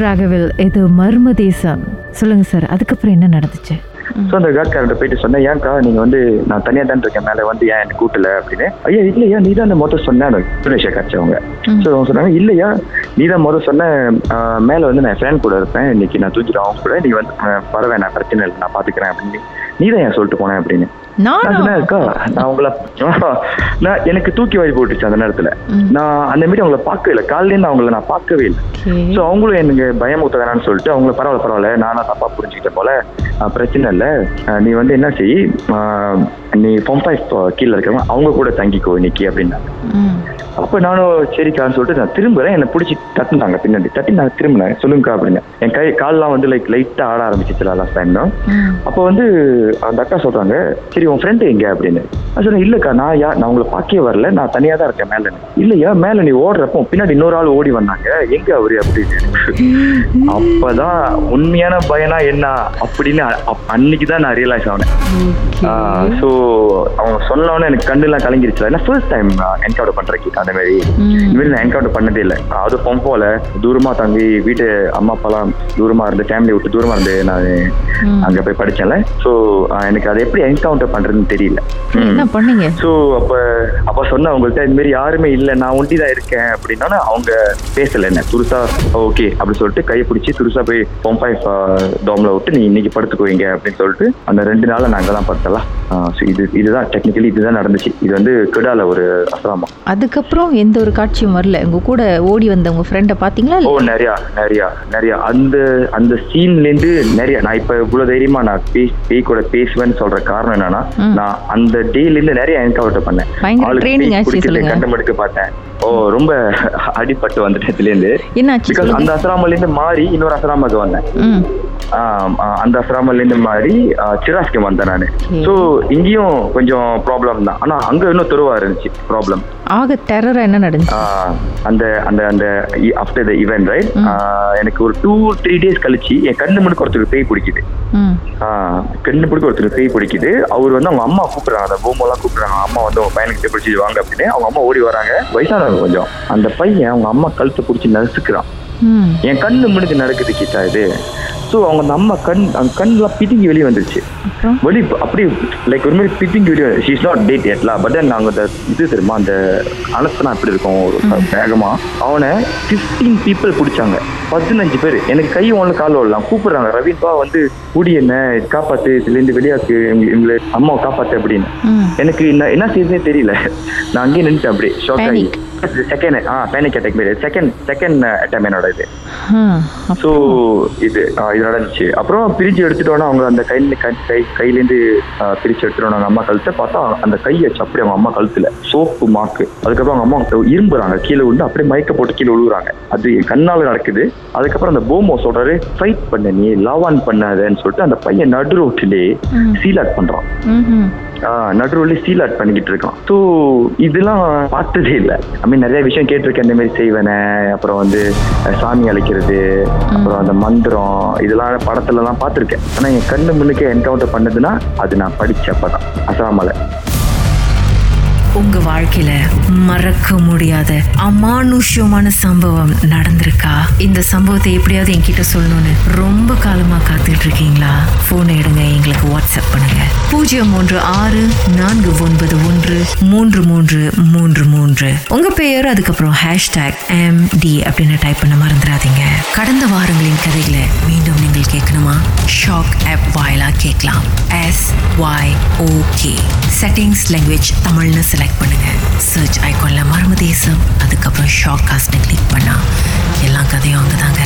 ராகவில் இது மர்ம தேசம். சொல்லுங்க சார் அதுக்கப்புறம் என்ன நடந்துச்சு? ஸோ அந்த காட்காரன்ட்ட போயிட்டு சொன்னேன் ஏன்க்கா நீங்க வந்து நான் தனியா தான் இருக்கேன் மேலே வந்து ஏன் என்ன கூட்டல? அப்படின்னு. ஐயா இல்லையா நீ தான் மொத்தம் சொன்னேன். இந்தோனேஷியா காய்ச்சவங்க ஸோ அவங்க சொன்னாங்க இல்லையா நீ தான் முதல் சொன்ன மேல வந்து நான் ஃப்ரெண்ட் கூட இருப்பேன் இன்னைக்கு நான் தூக்கிட்டு அவங்க கூட நீ வந்து பரவாயில்ல நான் பிரச்சனை இல்லை நான் பாத்துக்கிறேன் அப்படின்னு. நீ தான் ஏன் சொல்லிட்டு போனேன் அப்படின்னு. அக்கா நான் உங்களை நான் எனக்கு தூக்கி வாரி போட்டுச்சு அந்த நேரத்துல. நான் அந்த மாதிரி அவங்கள பார்க்கவே இல்லை. காலையிலேருந்து அவங்கள நான் பார்க்கவே இல்லை. ஸோ அவங்களும் எனக்கு பயம் ஊத்த வேணாம்னு சொல்லிட்டு அவங்கள பரவாயில்ல பரவாயில்ல நானா தப்பா புரிஞ்சுக்கிட்ட போல பிரச்சனை இல்லை. நீ வந்து என்ன செய்? நீ ஃபைவ் கீழே இருக்கிறவங்க அவங்க கூட தங்கிக்கோ இன்னைக்கு அப்படின்னாங்க. அப்ப நானும் சரிக்கான்னு சொல்லிட்டு நான் திரும்புறேன். என்னை பிடிச்சி தட்டுனாங்க பின்னாடி. தட்டி நான் திரும்பினேன். சொல்லுங்கக்கா அப்படின்னு என் கை கால்லாம் வந்து லைக் லைட்டா ஆட ஆரம்பிச்சிச்சு லாஸ்ட் டைம் தான். அப்போ வந்து அந்த அக்கா சொல்றாங்க சரி உன் ஃப்ரெண்டு எங்க? அப்படின்னு. நான் சொன்னேன் இல்லக்கா நான் யா நான் உங்களை பார்க்கவே வரல. நான் தனியா தான் இருக்கேன் மேல. இல்லையா மேல நீ ஓடுறப்போ பின்னாடி இன்னொரு ஆள் ஓடி வந்தாங்க. எங்க அவரு? அப்படின்னு. அப்பதான் உண்மையான பயனா என்ன அப்படின்னு அன்னைக்கு தான் நான் ரியலைஸ் ஆனேன். ஸோ அவங்க சொன்னோன்னே எனக்கு கண்ணுலாம் கலங்கிருச்சு ஏன்னா ஃபர்ஸ்ட் டைம் என்கவுண்டர் பண்றேன் அந்த மாதிரி. மாதிரி நான் என்கவுண்டர் பண்ணதே இல்லை. அது பொம்போல தூரமா தங்கி வீட்டு அம்மா அப்பாலாம் தூரமா இருந்து ஃபேமிலி விட்டு தூரமா இருந்து நான். அங்க போய் படிச்சேன்ல. ஸோ எனக்கு அதை எப்படி என்கவுண்டர் பண்றதுன்னு தெரியல. என்ன பண்ணீங்க? ஸோ அப்ப அப்ப சொன்ன அவங்கள்ட்ட இந்த மாதிரி யாருமே இல்லை நான் ஒண்டி தான் இருக்கேன் அப்படின்னா அவங்க பேசல என்ன. துருசா ஓகே அப்படி சொல்லிட்டு கையை பிடிச்சி துருசா போய் பொம்பாய் டோம்ல விட்டு நீ இன்னைக்கு படுத்துக்குவீங்க அப்படின்னு சொல்லிட்டு அந்த ரெண்டு நாள்ல நான் அங்கதான் படுத்தலாம் இது இதுதான் டெக்னிக்கலி இதுதான் நடந்துச்சு. இது வந்து கெடால ஒரு அசிரமம் அதுக்கப்புறம் எந்த ஒரு காட்சியும் வரல. உங்க கூட ஓடி வந்த உங்க ஃப்ரெண்டை பாத்தீங்களா ஓ நிறையா நிறையா நிறையா. அந்த அந்த சீன்ல இருந்து நிறைய. நான் இப்ப இவ்வளவு தைரியமா நான் பேய் கூட பேசுவேன்னு சொல்ற காரணம் என்னன்னா. நான் அந்த டேல இருந்து நிறைய என்கவுண்டர் பண்ணேன். பேய் ஆச்சு. கண்டமெடுக்க பார்த்தேன். ஓ ரொம்ப அடிபட்டு வந்துட்டேன் இதுல இருந்து என்னாச்சு பிகாஸ் அந்த அசராமல இருந்து மாறி இன்னொரு அசராமாக்கு வந்தேன். அந்த அசராமல இருந்து மாறி சிராஸ்க்கு வந்தேன் நானு. ஸோ இங்கேயும் கொஞ்சம் ப்ராப்ளம் தான். ஆனா அங்க இன்னும் தெருவா இருந்துச்சு ப்ராப்ளம் ஆக டெரரா என்ன நடந்துச்சு? அந்த அந்த அந்த ஆஃப்டர் த ஈவெண்ட் ரைட் எனக்கு ஒரு டூ த்ரீ டேஸ் கழிச்சு என் கண்ணு முன்னுக்கு ஒருத்தருக்கு பேய் பிடிக்குது. கண்ணு பிடிக்க ஒருத்தருக்கு பேய் பிடிக்குது. அவர் வந்து அவங்க அம்மா கூப்பிடுறாங்க அந்த பூமெல்லாம் கூப்பிடுறாங்க. அம்மா வந்து அவங்க பையனுக்கு பிடிச்சி வாங்க அப்படின்னு. அவங்க அம்மா ஓடி வராங்க. வயசானவங்க கொஞ்சம். அந்த பையன் அவங்க அம்மா கழுத்தை பிடிச்சி நசுக்கிறான். என் கண்ணு முன்னுக்கு நடக்குது கிட்டா இது. ஸோ அவங்க அம்மா கண் அந்த கண்ணுலாம் பிதுங்கி வெளியே வந்துருச்சு. வெளி அப்படியே லைக் ஒரு மாதிரி fitting video she's not dead எட்லாம் but நாங்கள் அந்த இது தெரியுமா அந்த அனஸ்தனா எப்படி இருக்கும் வேகமா. அவனை ஃபிஃப்டீன் பீப்புள் பிடிச்சாங்க. பதினஞ்சு பேர். எனக்கு கை ஒன்று கால் ஓடலாம் கூப்பிடுறாங்க ரவீன்பா வந்து குடி என்ன காப்பாத்து இதுலேருந்து வெளியாக்கு எங்க- எங்களை அம்மாவை காப்பாத்து அப்படின்னு. எனக்கு என்ன என்ன செய்யுதுனே தெரியல. நான் அங்கேயே நின்றுட்டேன் அப்படியே ஷாக் ஆகி. செகண்ட் ஆ பேனிக் அட்டாக் மாதிரி செகண்ட் செகண்ட் அட்டாக் என்னோட இது. ஸோ இது ஆ, இது நடந்துச்சு. அப்புறம் பிரிச்சு எடுத்துட்டோன்னா அவங்க அந்த கையில கை கையிலேருந்து பிரிச்சு எடுத்துட்டோம் அவங்க அம்மா கழுத்தை பார்த்தா அந்த கையை வச்சு அப்படியே அவங்க அம்மா கழுத்துல சோப்பு மாக்கு. அதுக்கப்புறம் அவங்க அம்மா இரும்புறாங்க. கீழே விழுந்து அப்படியே மயக்க போட்டு கீழே விழுகுறாங்க அது கண்ணால நடக்குது. அதுக்கப்புறம் அந்த போமோ சொல்றாரு ஃபைட் பண்ண நீ லாவான் பண்ணாதன்னு சொல்லிட்டு அந்த பையன் நடு ரோட்டிலே ம். சீல் அவுட் பண்றான். நடுவில் சீல் அவுட் பண்ணிக்கிட்டு இருக்கான். ஸோ இதெல்லாம் பார்த்ததே இல்லை. ஐ மீன் நிறைய விஷயம் கேட்டிருக்கேன் இந்த மாதிரி செய்வேனே. அப்புறம் வந்து சாமி அழைக்கிறது அப்புறம் அந்த மந்திரம் இதெல்லாம் படத்துலலாம் பார்த்துருக்கேன். ஆனால் என் கண்ணு முன்னுக்கே என்கவுண்டர் பண்ணதுன்னா அது நான் படிச்ச அப்பதான் அசாமலை. உங்க வாழ்க்கையில மறக்க முடியாத அமானுஷ்யமான சம்பவம் நடந்திருக்கா? இந்த சம்பவத்தை எப்படியாவது என்கிட்ட சொல்லணும்னு ரொம்ப காலமா காத்துட்டு இருக்கீங்களா? போனை எடுங்க எங்களுக்கு வாட்ஸ்அப் பண்ணுங்க. பூஜ்ஜியம் மூன்று ஆறு நான்கு ஒன்பது மூன்று மூன்று மூன்று மூன்று. மூன்று உங்க பெயர் அதுக்கப்புறம் ஹேஷ்டாக் எம் டி அப்படின்னு டைப் பண்ண மறந்துடாதீங்க. கடந்த வாரங்களின் கதைகளை மீண்டும் நீங்கள் கேட்கணுமா? ஷாக் ஆப் வாயிலா கேட்கலாம். எஸ் ஒய் ஓகே செட்டிங்ஸ் லாங்குவேஜ் தமிழ்னு செலக்ட் பண்ணுங்க. சர்ச் ஐகான்ல மர்ம தேசம் அதுக்கப்புறம் ஷாக் காஸ்ட்னு கிளிக் பண்ணா எல்லா கதையும் அங்கே தாங்க